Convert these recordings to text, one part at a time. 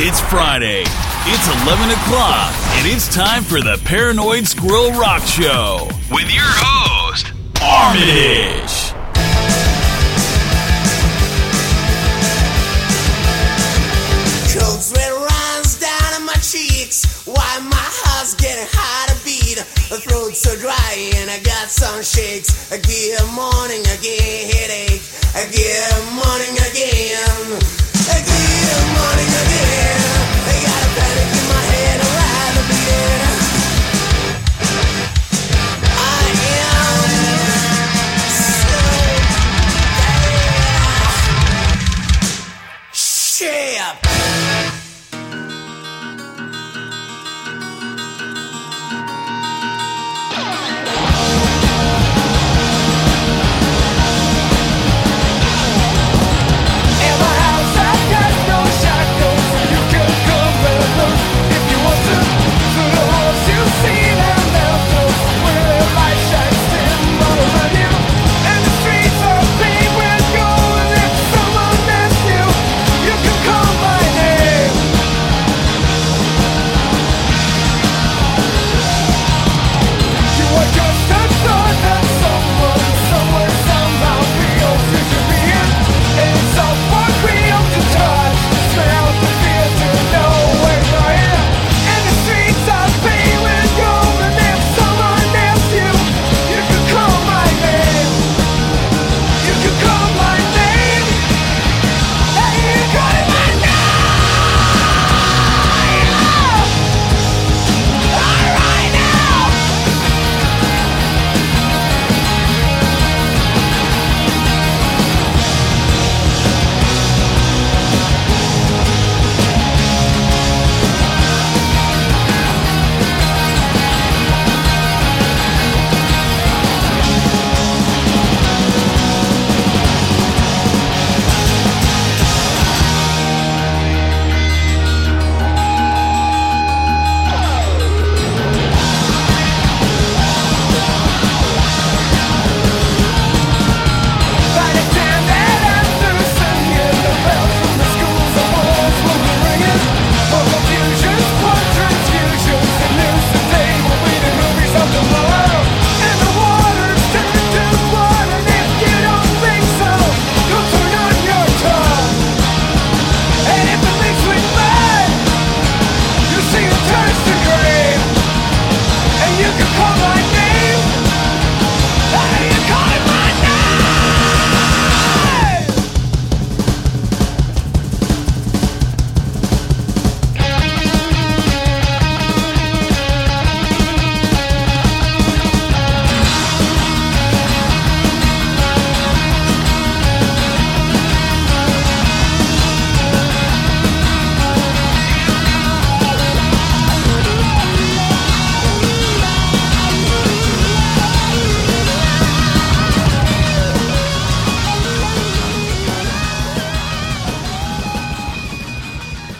It's Friday. It's 11 o'clock, and it's time for the Paranoid Squirrel Rock Show with your host, Armitage. Cold sweat runs down my cheeks. Why my heart's getting hard to beat. The so dry and I got some shakes. I get morning again, headache. I get morning again. I get morning again. I got a panic in my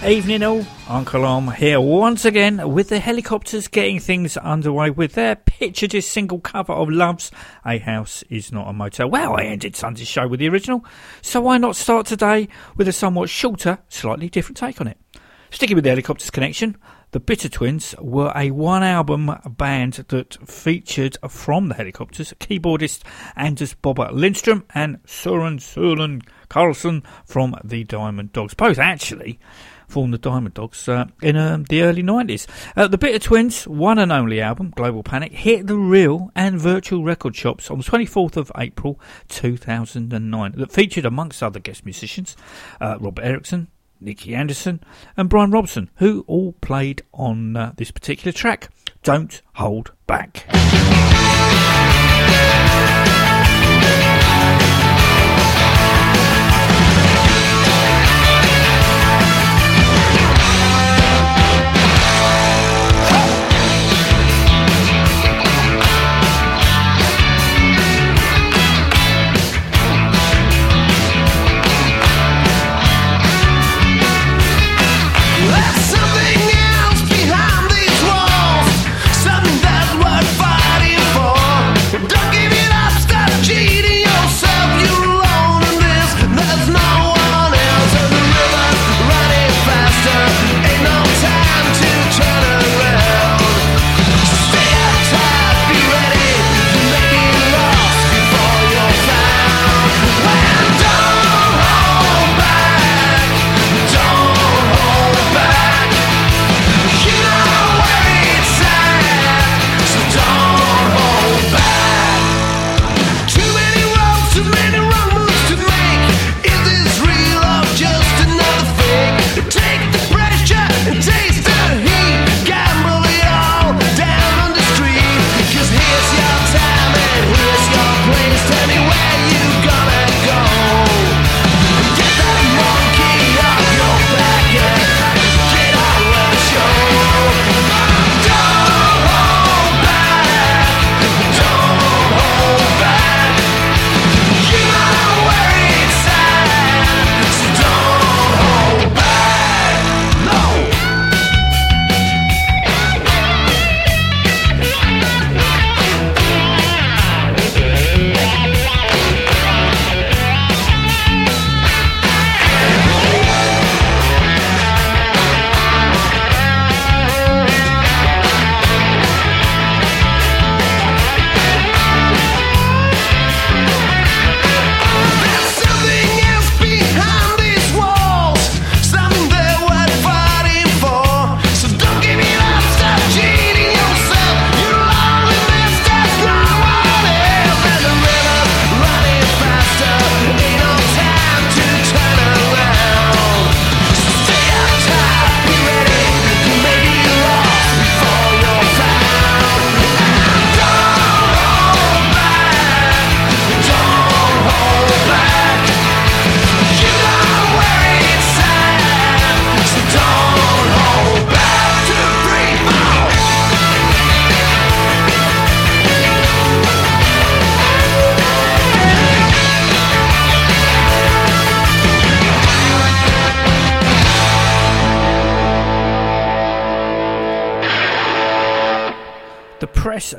Evening all, Uncle Om here once again with the Hellacopters getting things underway with their picture disc single cover of Love's A House Is Not a Motel. Well, I ended Sunday's show with the original, so why not start today with a somewhat shorter, slightly different take on it. Sticking with the Hellacopters connection, the Bitter Twins were a one album band that featured from the Hellacopters keyboardist Anders Boba Lindstrom and Søren Søren Carlson from the Diamond Dogs. Both actually formed the Diamond Dogs uh, in uh, the early 90s. Uh, the Bitter Twins' one and only album, Global Panic, hit the real and virtual record shops on the 24th of April 2009. That featured, amongst other guest musicians, uh, Robert Eriksson, Nicke Andersson, and Brian Robson, who all played on uh, this particular track. Don't hold back.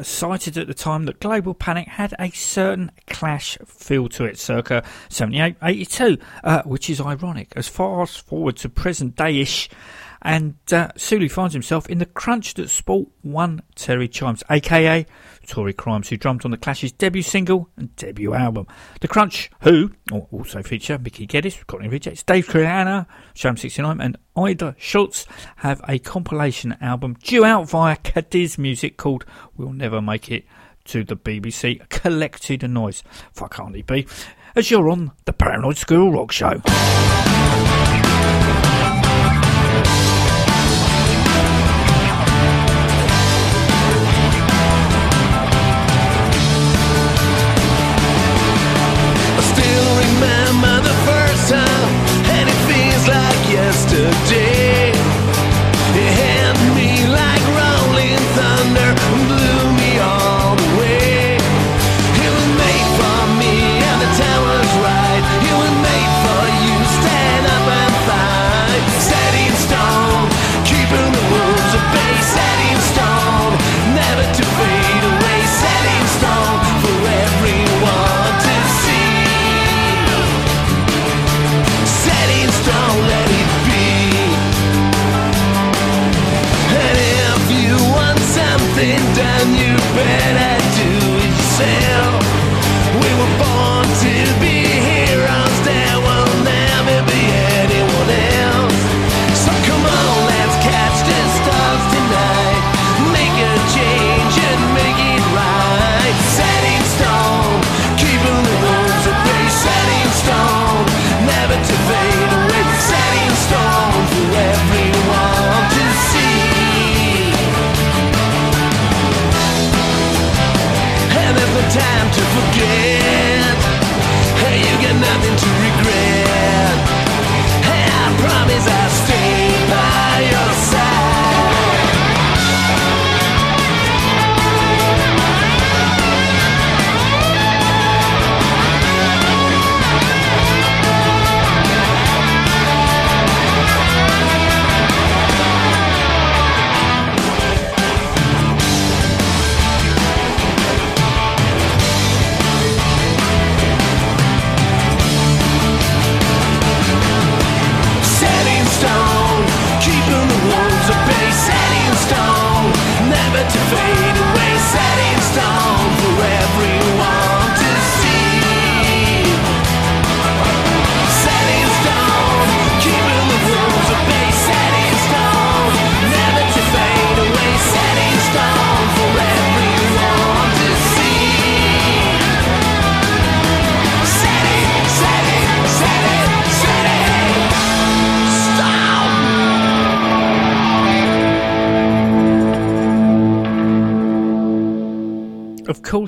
Cited at the time that Global Panic had a certain clash feel to it circa 78 82, uh, which is ironic. As fast forward to present day ish, and uh, finds himself in the crunch that sport one Terry Chimes, aka Tory Crimes, who drummed on the Clash's debut single and debut album. The Crunch, who also feature Mickey Geggus, Cockney Rejects, Dave Tregunna, Sham 69, and Ida Schultz, have a compilation album due out via Cadiz Music called We'll Never Make It to the BBC, Collected Noise. Fuck can't it be? As you're on the Paranoid Squirrel Rock Show.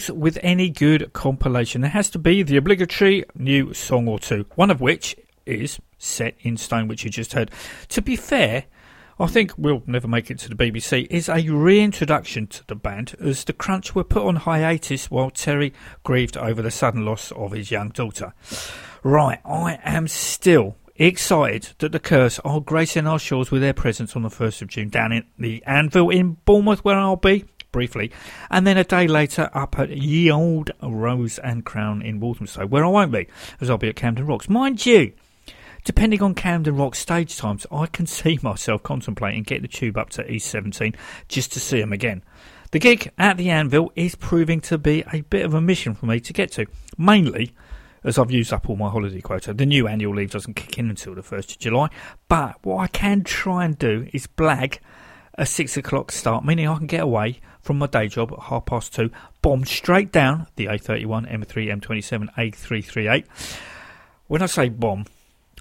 Course, with any good compilation, there has to be the obligatory new song or two, one of which is Set in Stone, which you just heard. To be fair, I think We'll Never Make It to the BBC is a reintroduction to the band as the Crunch were put on hiatus while Terry grieved over the sudden loss of his young daughter. Right, I am still excited that the Curse are gracing our shores with their presence on the 1st of June down in the Anvil in Bournemouth, where I'll be briefly, and then a day later up at Ye Old Rose and Crown in Walthamstow, where I won't be, as I'll be at Camden Rocks. Mind you, depending on Camden Rock stage times, I can see myself contemplating getting the tube up to East 17 just to see them again. The gig at the Anvil is proving to be a bit of a mission for me to get to, mainly as I've used up all my holiday quota. The new annual leave doesn't kick in until the 1st of July, but what I can try and do is blag a 6 o'clock start, meaning I can get away from my day job at half past two, bomb straight down the A31, M3, M27, A338. When I say bomb,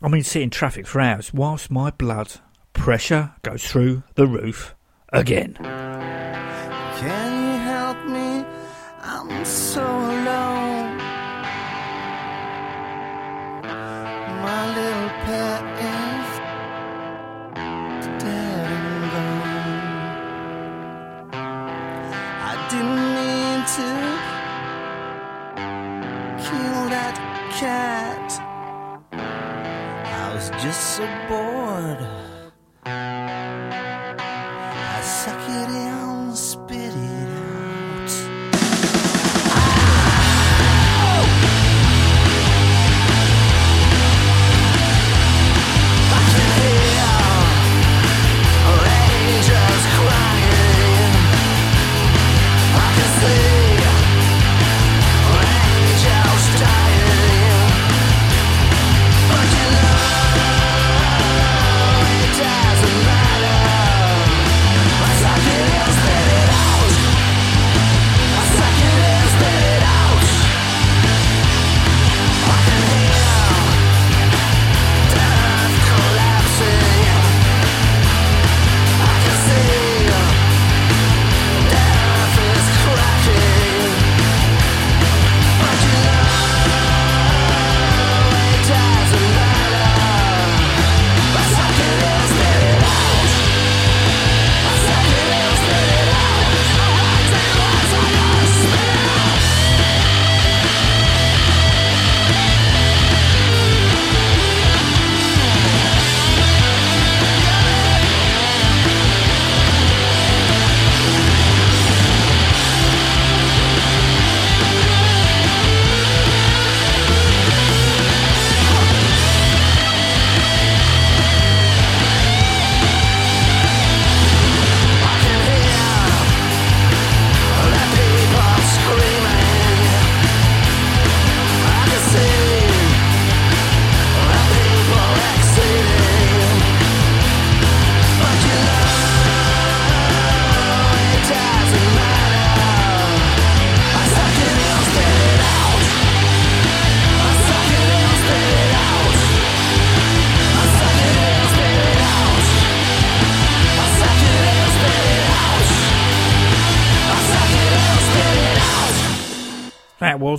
I mean sit in traffic for hours whilst my blood pressure goes through the roof again. Can you help me? I'm so alone. My little cat. I was just so bored.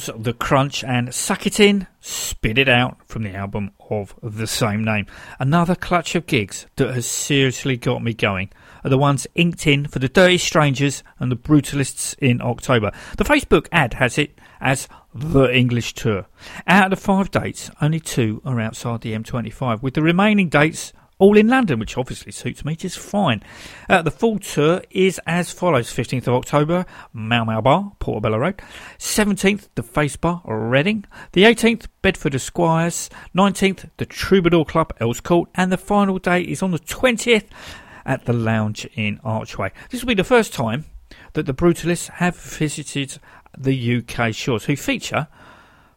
Was The Crunch and Suck It In, Spit It Out from the album of the same name. Another clutch of gigs that has seriously got me going are the ones inked in for the Dirty Strangers and the Brutalists in October. The Facebook ad has it as The English Tour. Out of the five dates, only two are outside the M25, with the remaining dates all in London, which obviously suits me just fine. Uh, the full tour is as follows 15th of October, Mau Mau Bar, Portobello Road. 17th, the Face Bar, Reading. The 18th, Bedford Esquires. 19th, the Troubadour Club, Earls Court. And the final day is on the 20th at the Lounge in Archway. This will be the first time that the Brutalists have visited the UK shores, who feature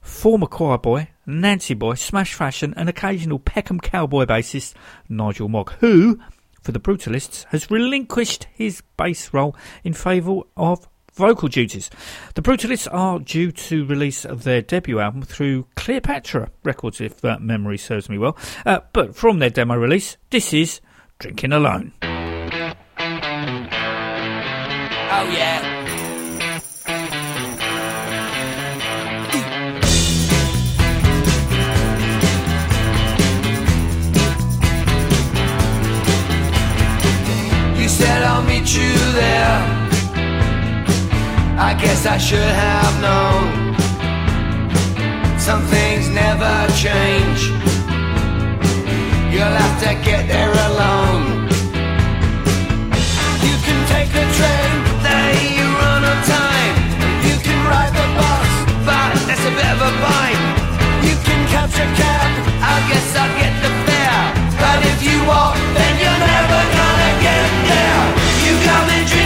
former choir boy, Nancy Boy, Smash Fashion, and occasional Peckham Cowboy bassist Nigel Mogg, who, for the Brutalists, has relinquished his bass role in favour of vocal duties. The Brutalists are due to release their debut album through Cleopatra Records, if that memory serves me well. Uh, but from their demo release, this is Drinking Alone. Oh yeah. Meet you there. I guess I should have known. Some things never change. You'll have to get there alone. You can take the train, they run on time. You can ride the bus, but that's a bit of a bind. You can catch a cab, I guess I'll get the fare. But if you walk, then you're never there. You got me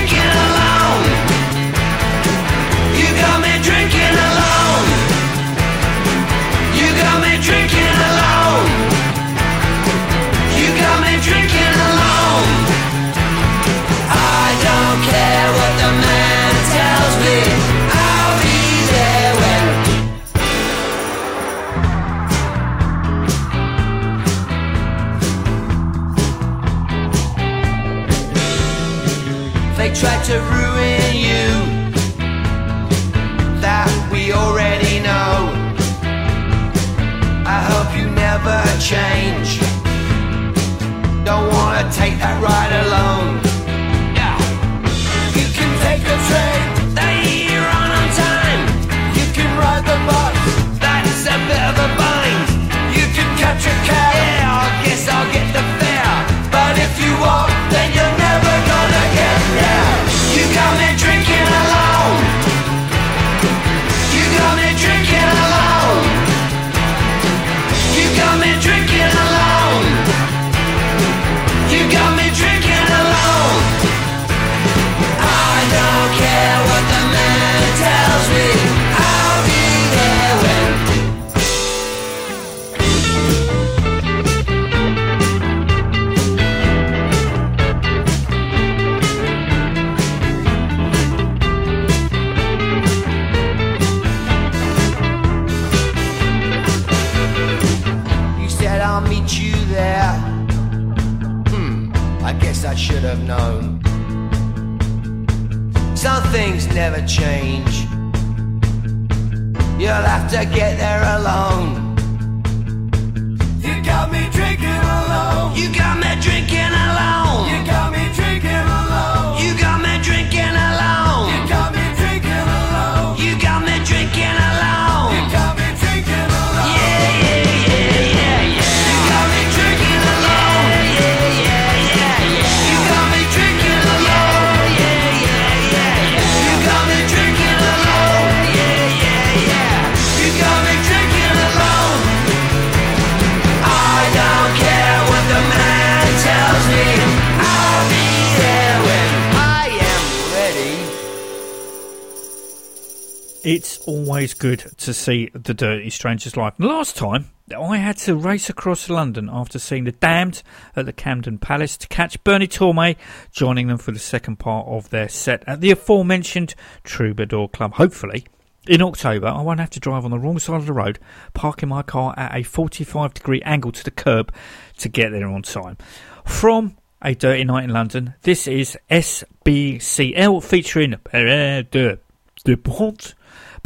always good to see the Dirty Strangers live. Last time, I had to race across London after seeing The Damned at the Camden Palace to catch Bernie Tormé joining them for the second part of their set at the aforementioned Troubadour Club. Hopefully, in October, I won't have to drive on the wrong side of the road, parking my car at a 45 degree angle to the curb to get there on time. From A Dirty Night in London, this is SBCL featuring Pere de, de Pont.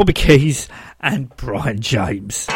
Bobby Keys, and Brian James.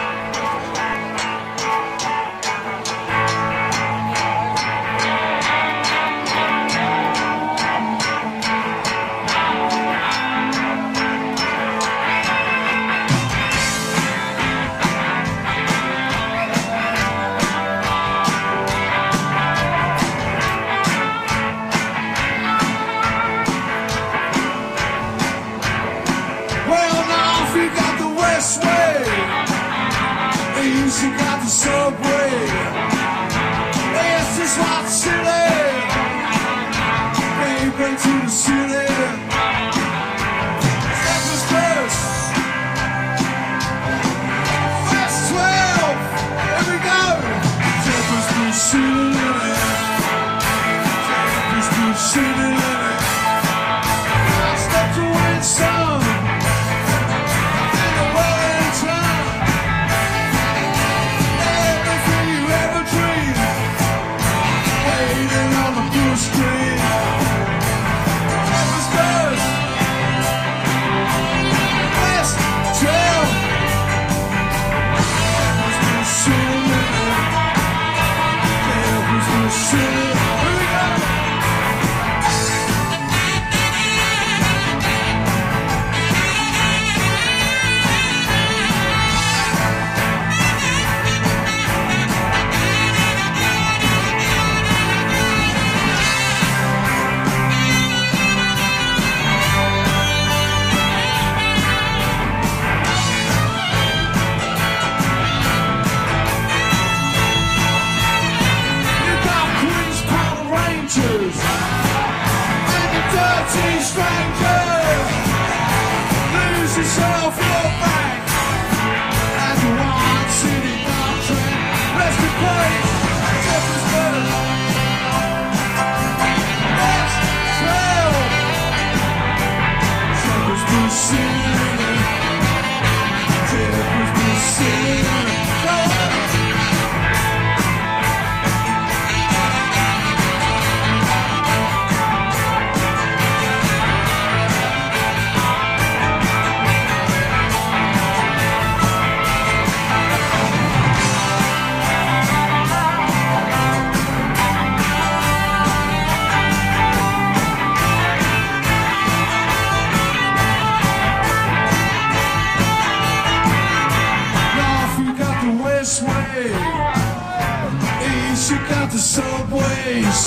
Subways.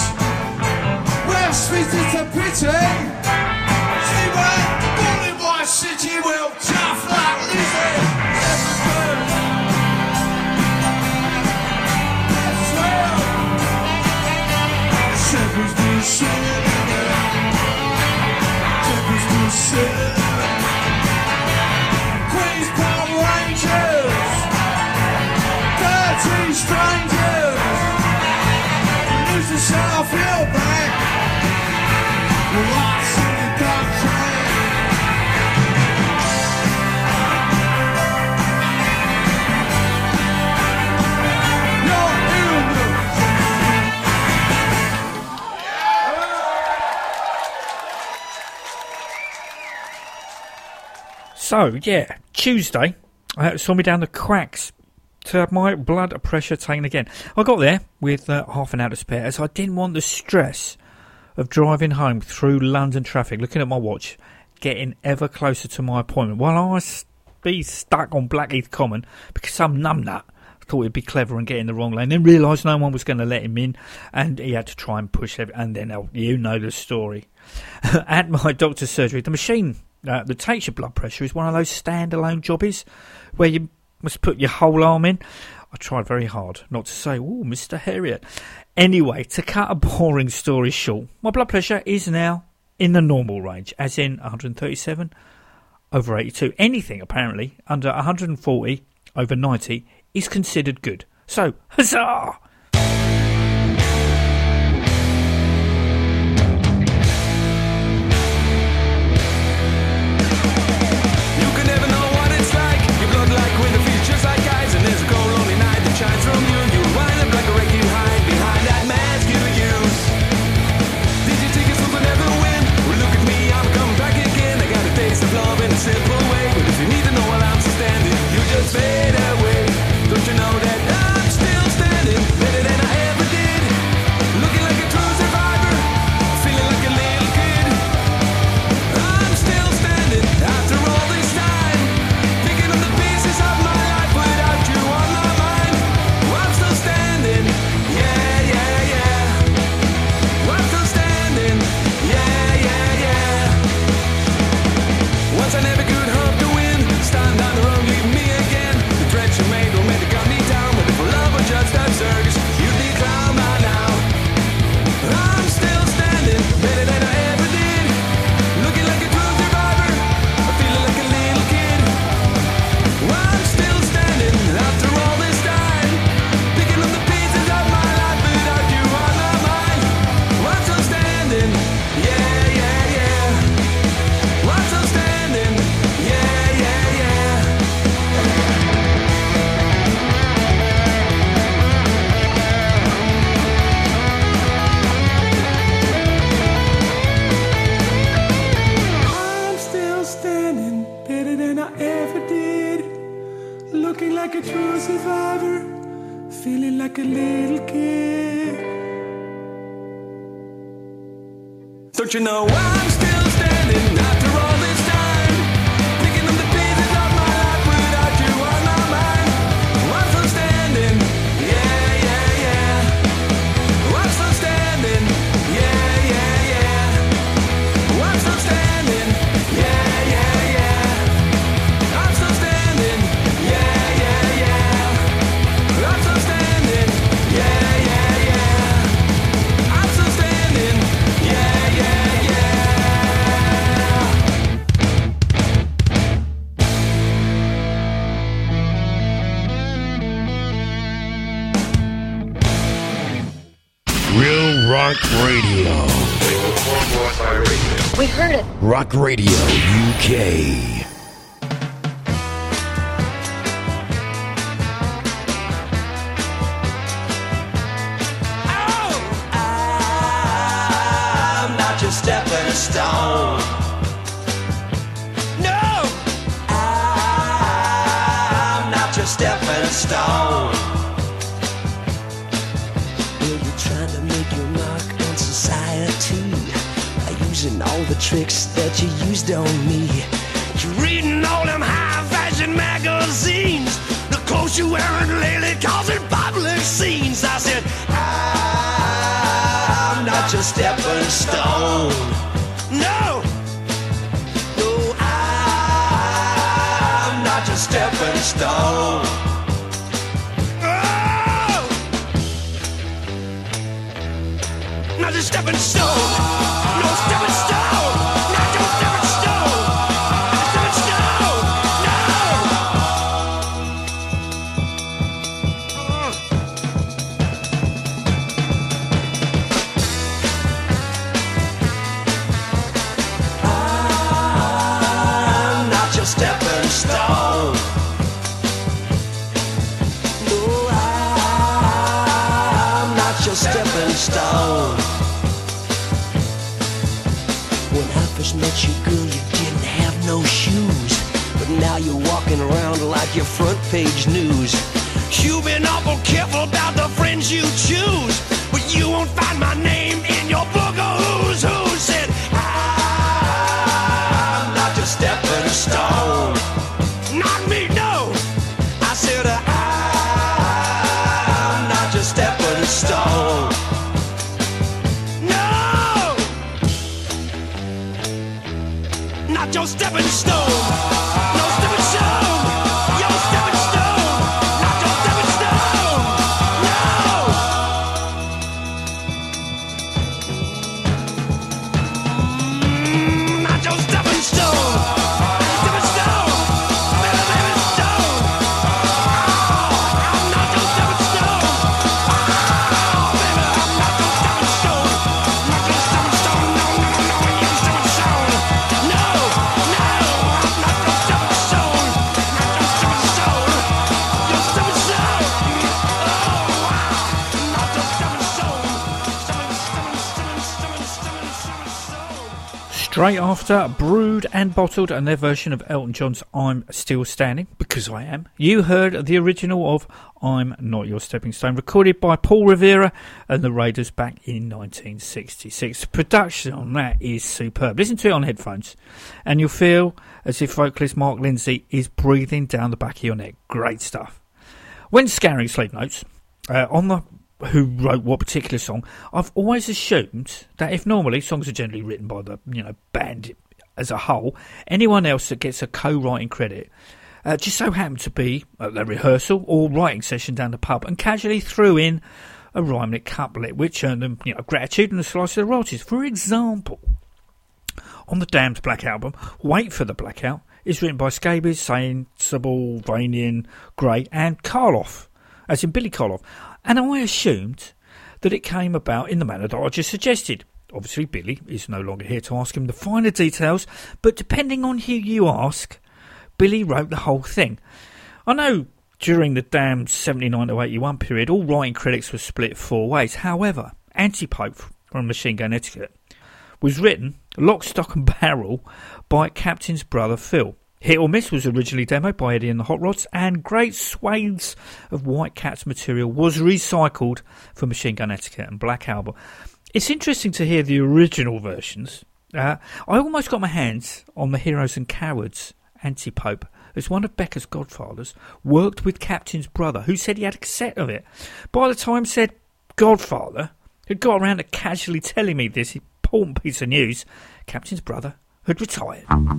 West Street is a pity. So, yeah, Tuesday, uh, saw me down the cracks to have my blood pressure taken again. I got there with uh, half an hour to spare as I didn't want the stress of driving home through London traffic, looking at my watch, getting ever closer to my appointment while I was be stuck on Blackheath Common because some numbnut thought he'd be clever and get in the wrong lane, then realised no one was going to let him in, and he had to try and push and then oh, you know the story. At my doctor's surgery, the machine uh, that takes your blood pressure is one of those standalone jobbies where you must put your whole arm in. I tried very hard not to say, "Oh, Mister Harriet." Anyway, to cut a boring story short, my blood pressure is now in the normal range, as in 137 over 82. Anything apparently under 140 over 90 is considered good. So, huzzah! simple way. But if you need to know while I'm standing, you just fade out. a true survivor, feeling like a little kid. Don't you know I'm still? Rock Radio UK. Stepping stone. No, I'm not your stepping stone. All the tricks that you used on me. You're reading all them high fashion magazines. The clothes you wearing lately causing public scenes. I said, I'm not your stepping stone. No, no, I'm not your stepping stone. After Brewed and Bottled and their version of Elton John's I'm Still Standing, because I am, you heard the original of I'm Not Your Stepping Stone, recorded by Paul Revere and the Raiders back in 1966. The Production on that is superb. Listen to it on headphones, and you'll feel as if vocalist Mark Lindsay is breathing down the back of your neck. Great stuff. When scouring sleep notes, uh, on the who wrote what particular song, I've always assumed that if normally songs are generally written by the you know band as a whole, anyone else that gets a co-writing credit uh, just so happened to be at the rehearsal or writing session down the pub and casually threw in a rhymelet couplet which earned them you know gratitude and a slice of the royalties. For example, on the Damned Black Album, Wait for the Blackout is written by Scabies, Sensible, Vanian, Gray, and Karloff, as in Billy Karloff. And I assumed that it came about in the manner that I just suggested. Obviously, Billy is no longer here to ask him the finer details, but depending on who you ask, Billy wrote the whole thing. I know during the damned 79 to 81 period, all writing credits were split four ways. However, Antipope from Machine Gun Etiquette was written lock, stock, and barrel by Captain's brother Phil. Hit or Miss was originally demoed by Eddie and the Hot Rods, and great swathes of White Cat's material was recycled for Machine Gun Etiquette and Black Album. It's interesting to hear the original versions. Uh, I almost got my hands on the Heroes and Cowards Anti Pope, as one of Becker's godfathers worked with Captain's brother, who said he had a cassette of it. By the time said Godfather had got around to casually telling me this important piece of news, Captain's brother had retired. Don't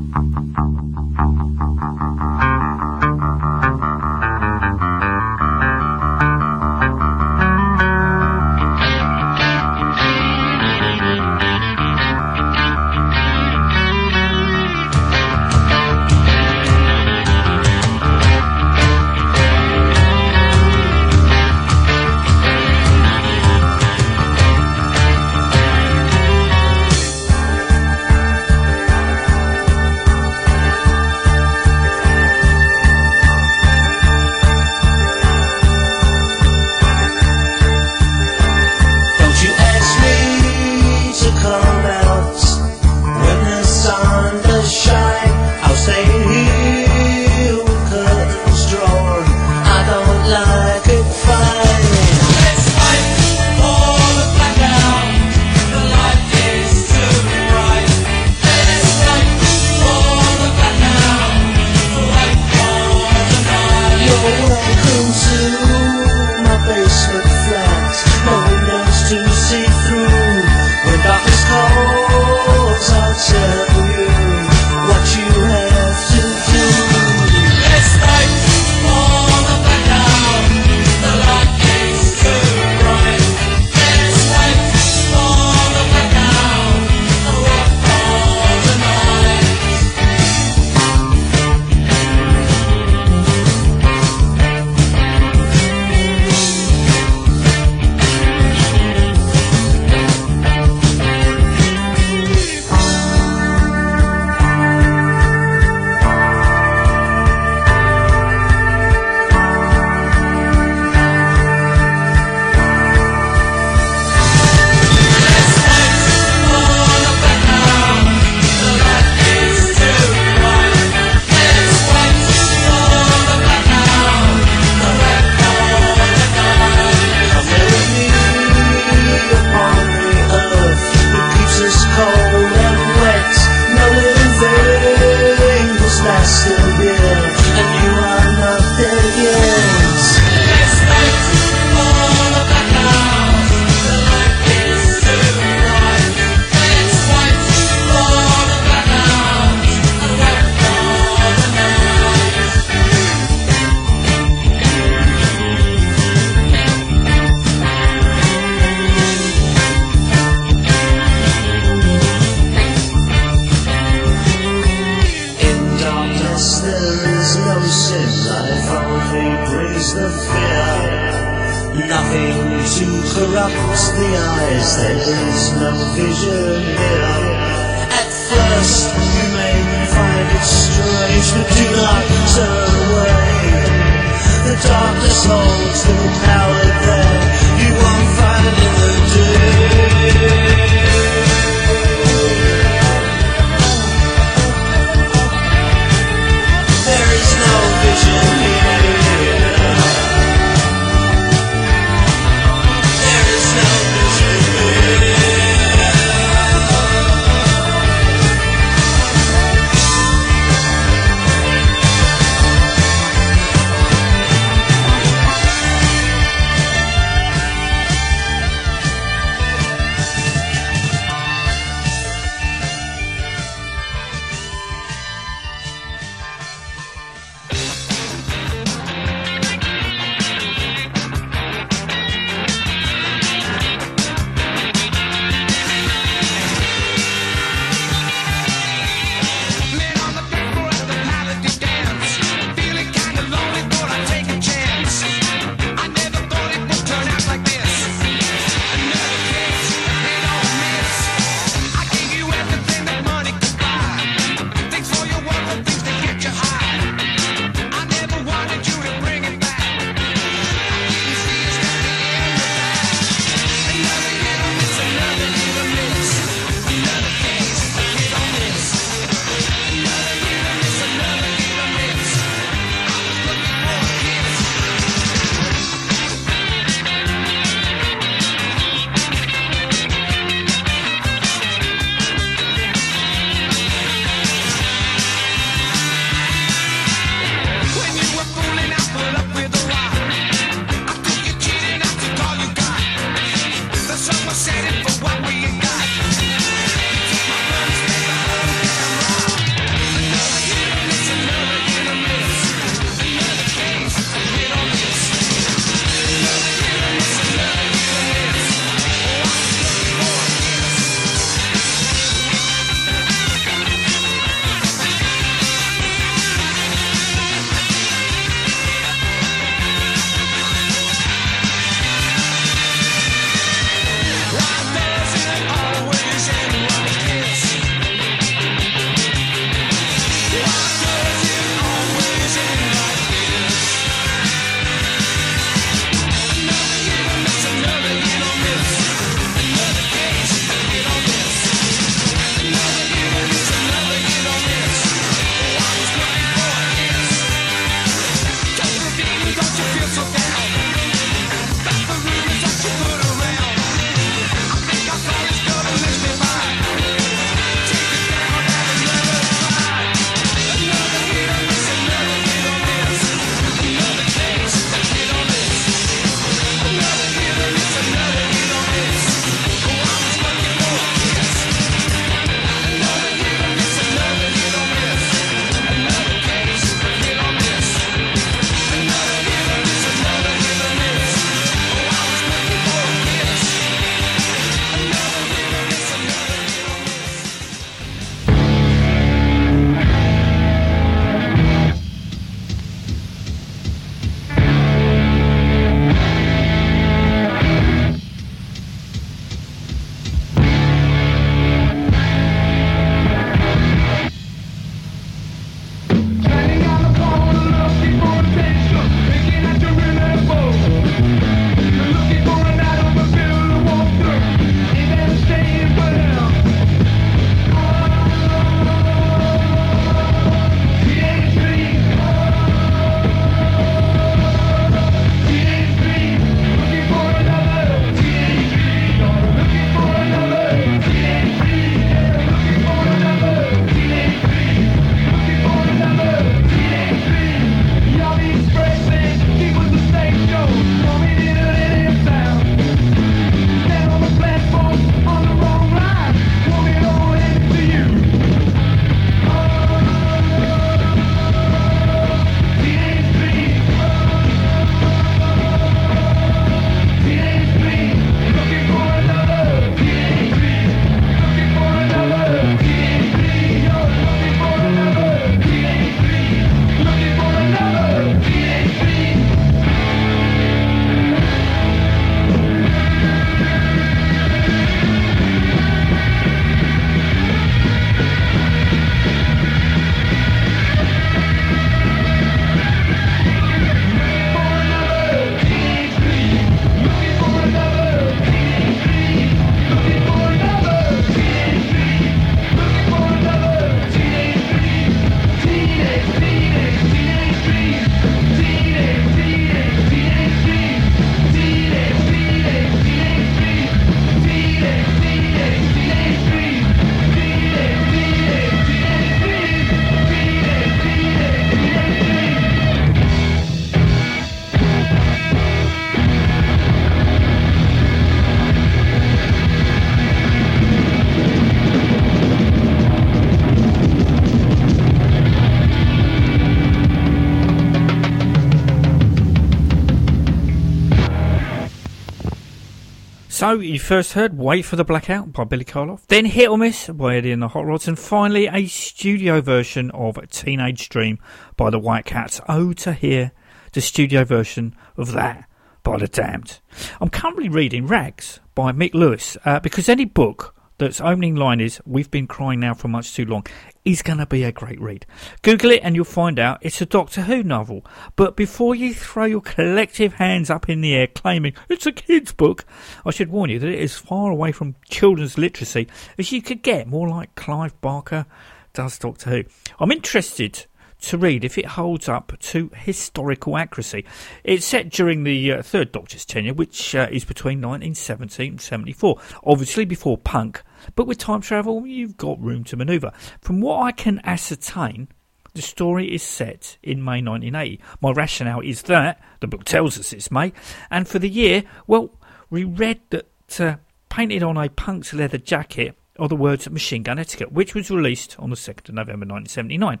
So, you first heard Wait for the Blackout by Billy Karloff, then Hit or Miss by Eddie and the Hot Rods, and finally a studio version of Teenage Dream by the White Cats. Oh, to hear the studio version of that by the Damned. I'm currently reading Rags by Mick Lewis uh, because any book that's opening line is We've been crying now for much too long is going to be a great read. Google it and you'll find out it's a Doctor Who novel. But before you throw your collective hands up in the air claiming it's a kid's book, I should warn you that it is far away from children's literacy as you could get, more like Clive Barker does Doctor Who. I'm interested to read if it holds up to historical accuracy. It's set during the uh, Third Doctor's tenure, which uh, is between 1970 and 74, obviously before punk, but with time travel, you've got room to manoeuvre. From what I can ascertain, the story is set in May 1980. My rationale is that the book tells us it's May, and for the year, well, we read that uh, painted on a punk's leather jacket are the words Machine Gun Etiquette, which was released on the 2nd of November 1979.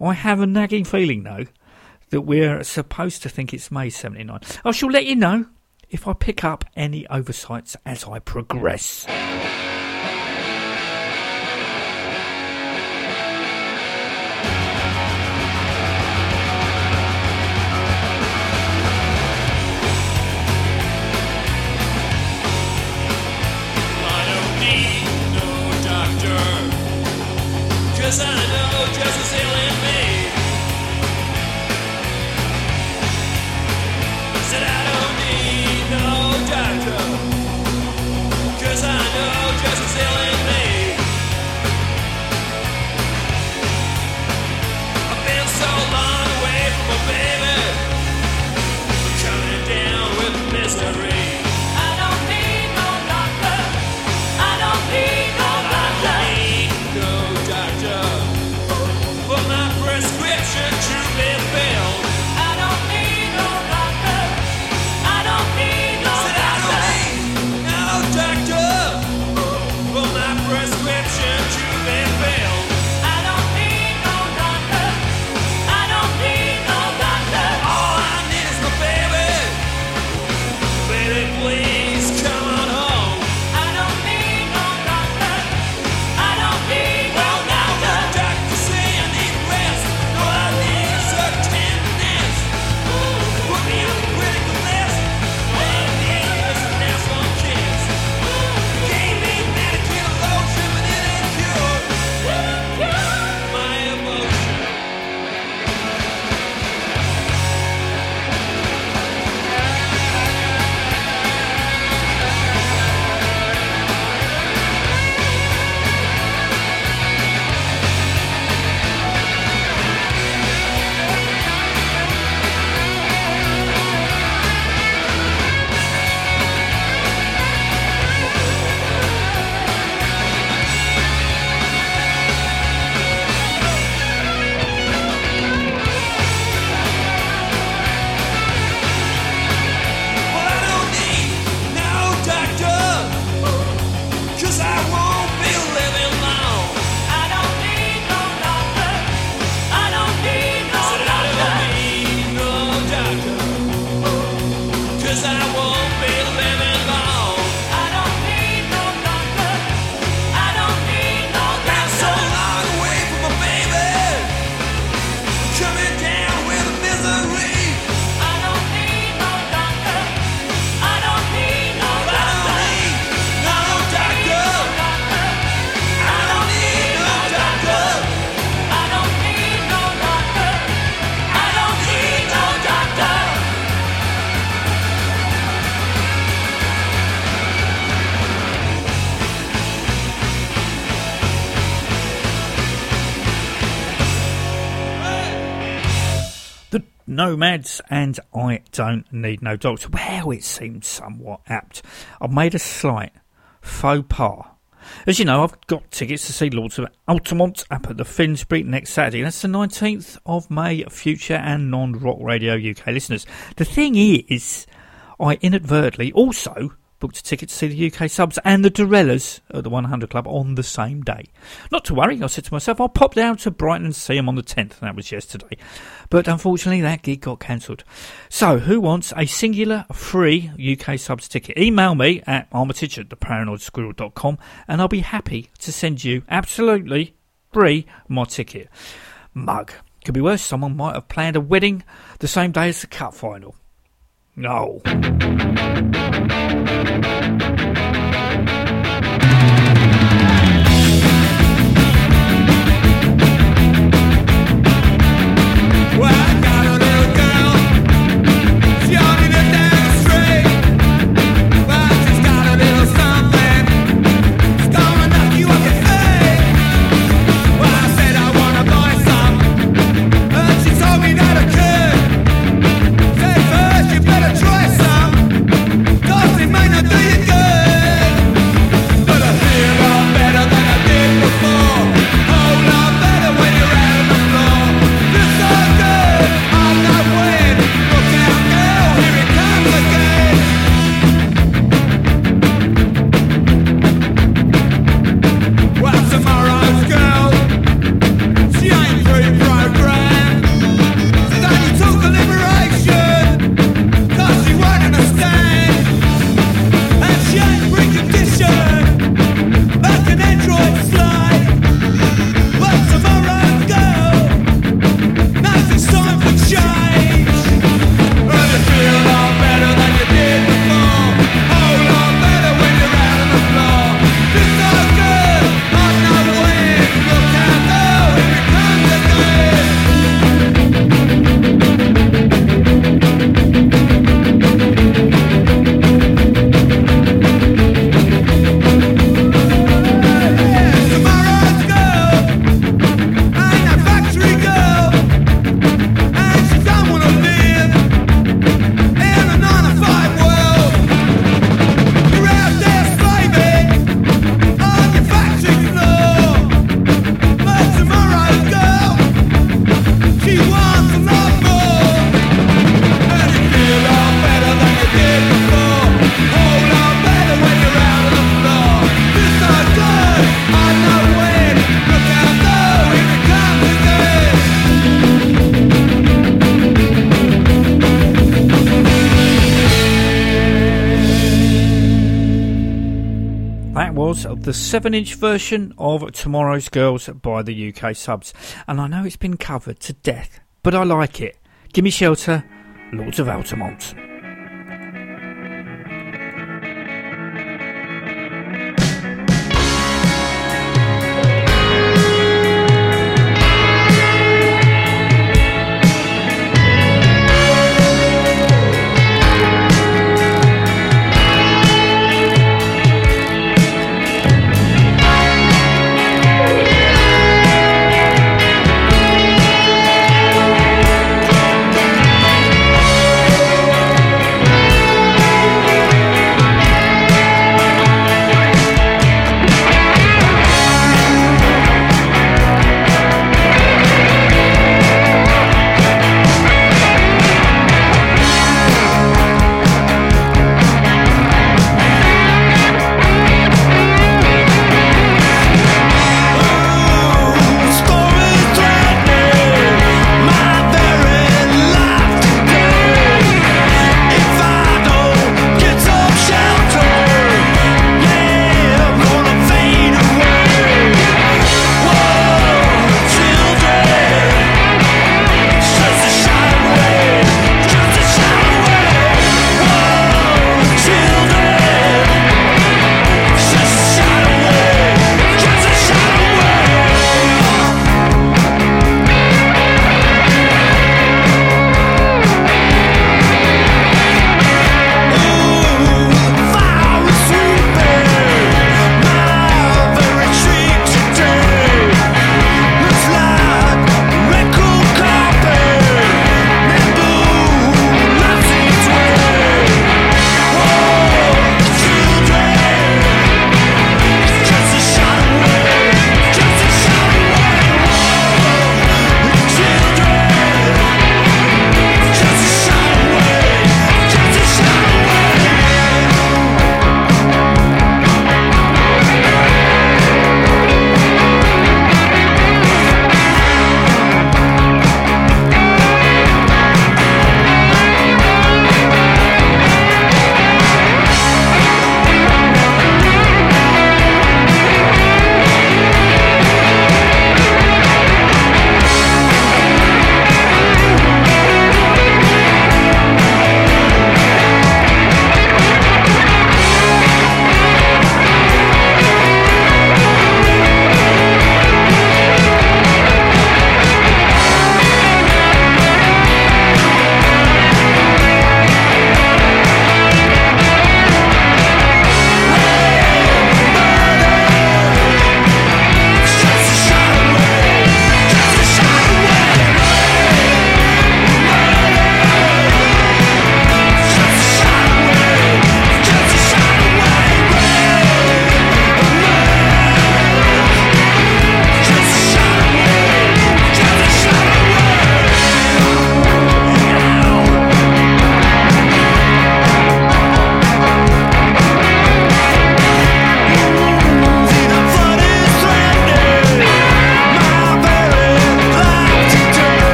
I have a nagging feeling, though, that we're supposed to think it's May 79. I shall let you know if I pick up any oversights as I progress. Cause I Nomads and I Don't Need No Doctor. Well, it seems somewhat apt. I've made a slight faux pas. As you know, I've got tickets to see Lords of Altamont up at the Finsbury next Saturday. That's the 19th of May, future and non rock radio UK listeners. The thing is, I inadvertently also booked a ticket to see the UK subs and the Dorellas at the 100 Club on the same day. Not to worry, I said to myself, I'll pop down to Brighton and see them on the 10th, and that was yesterday. But unfortunately, that gig got cancelled. So, who wants a singular free UK subs ticket? Email me at armitage at theparanoidsquirrel.com and I'll be happy to send you absolutely free my ticket. Mug. Could be worse, someone might have planned a wedding the same day as the cup final. No. Well, the 7 inch version of Tomorrow's Girls by the UK subs. And I know it's been covered to death, but I like it. Give me shelter, Lords of Altamont.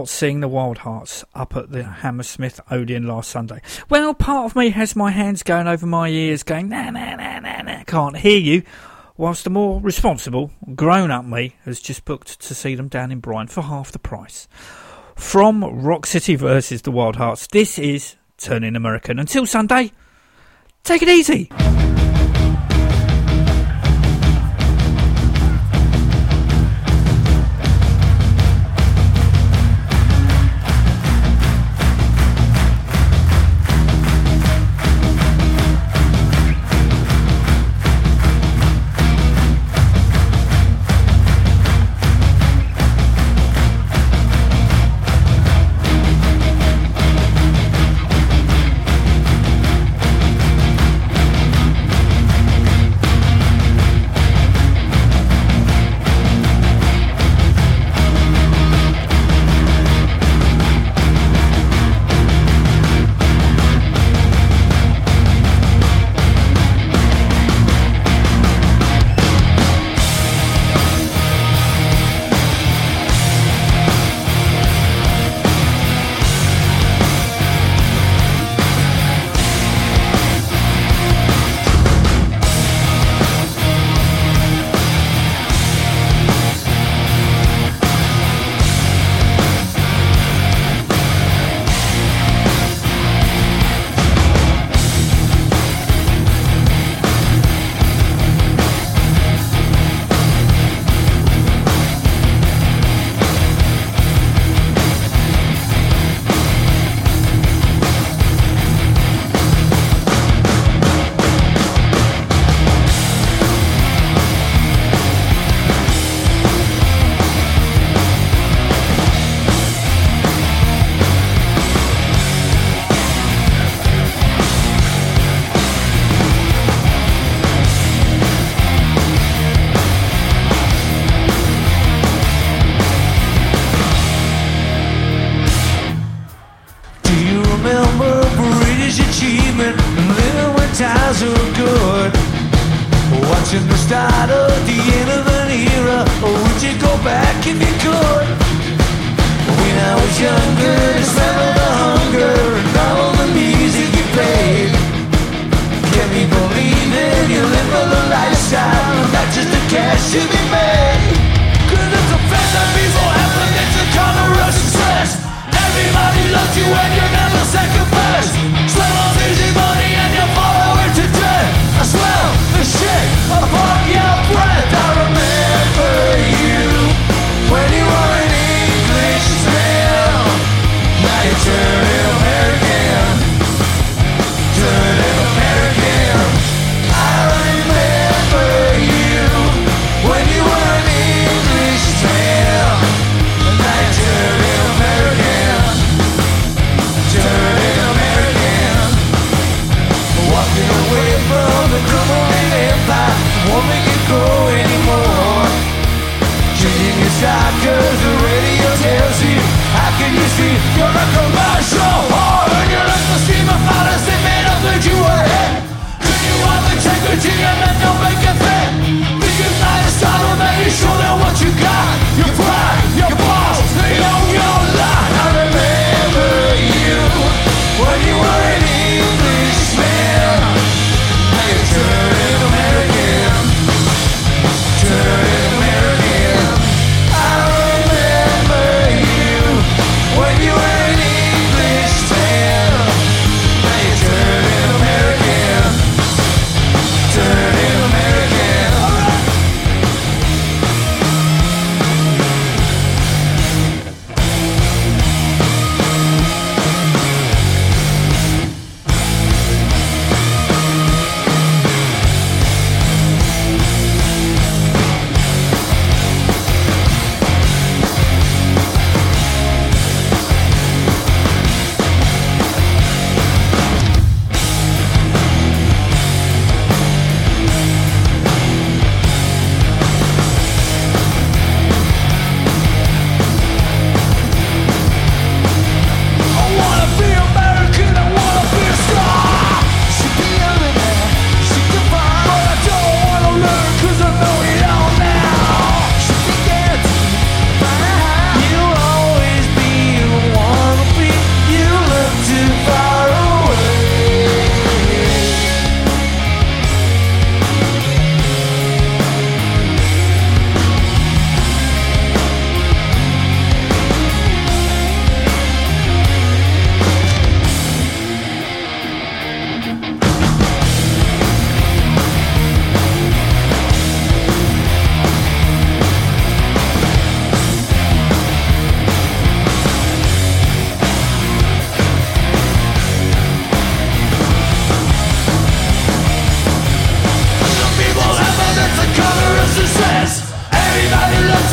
Not seeing the Wildhearts up at the Hammersmith Odeon last Sunday? Well, part of me has my hands going over my ears, going, nah, nah, nah, nah, nah, can't hear you. Whilst the more responsible, grown up me has just booked to see them down in Brighton for half the price. From Rock City versus the Wildhearts, this is Turning American. Until Sunday, take it easy.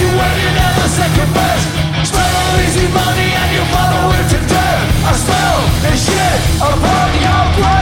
you when you never second easy money and you I smell the shit upon your breath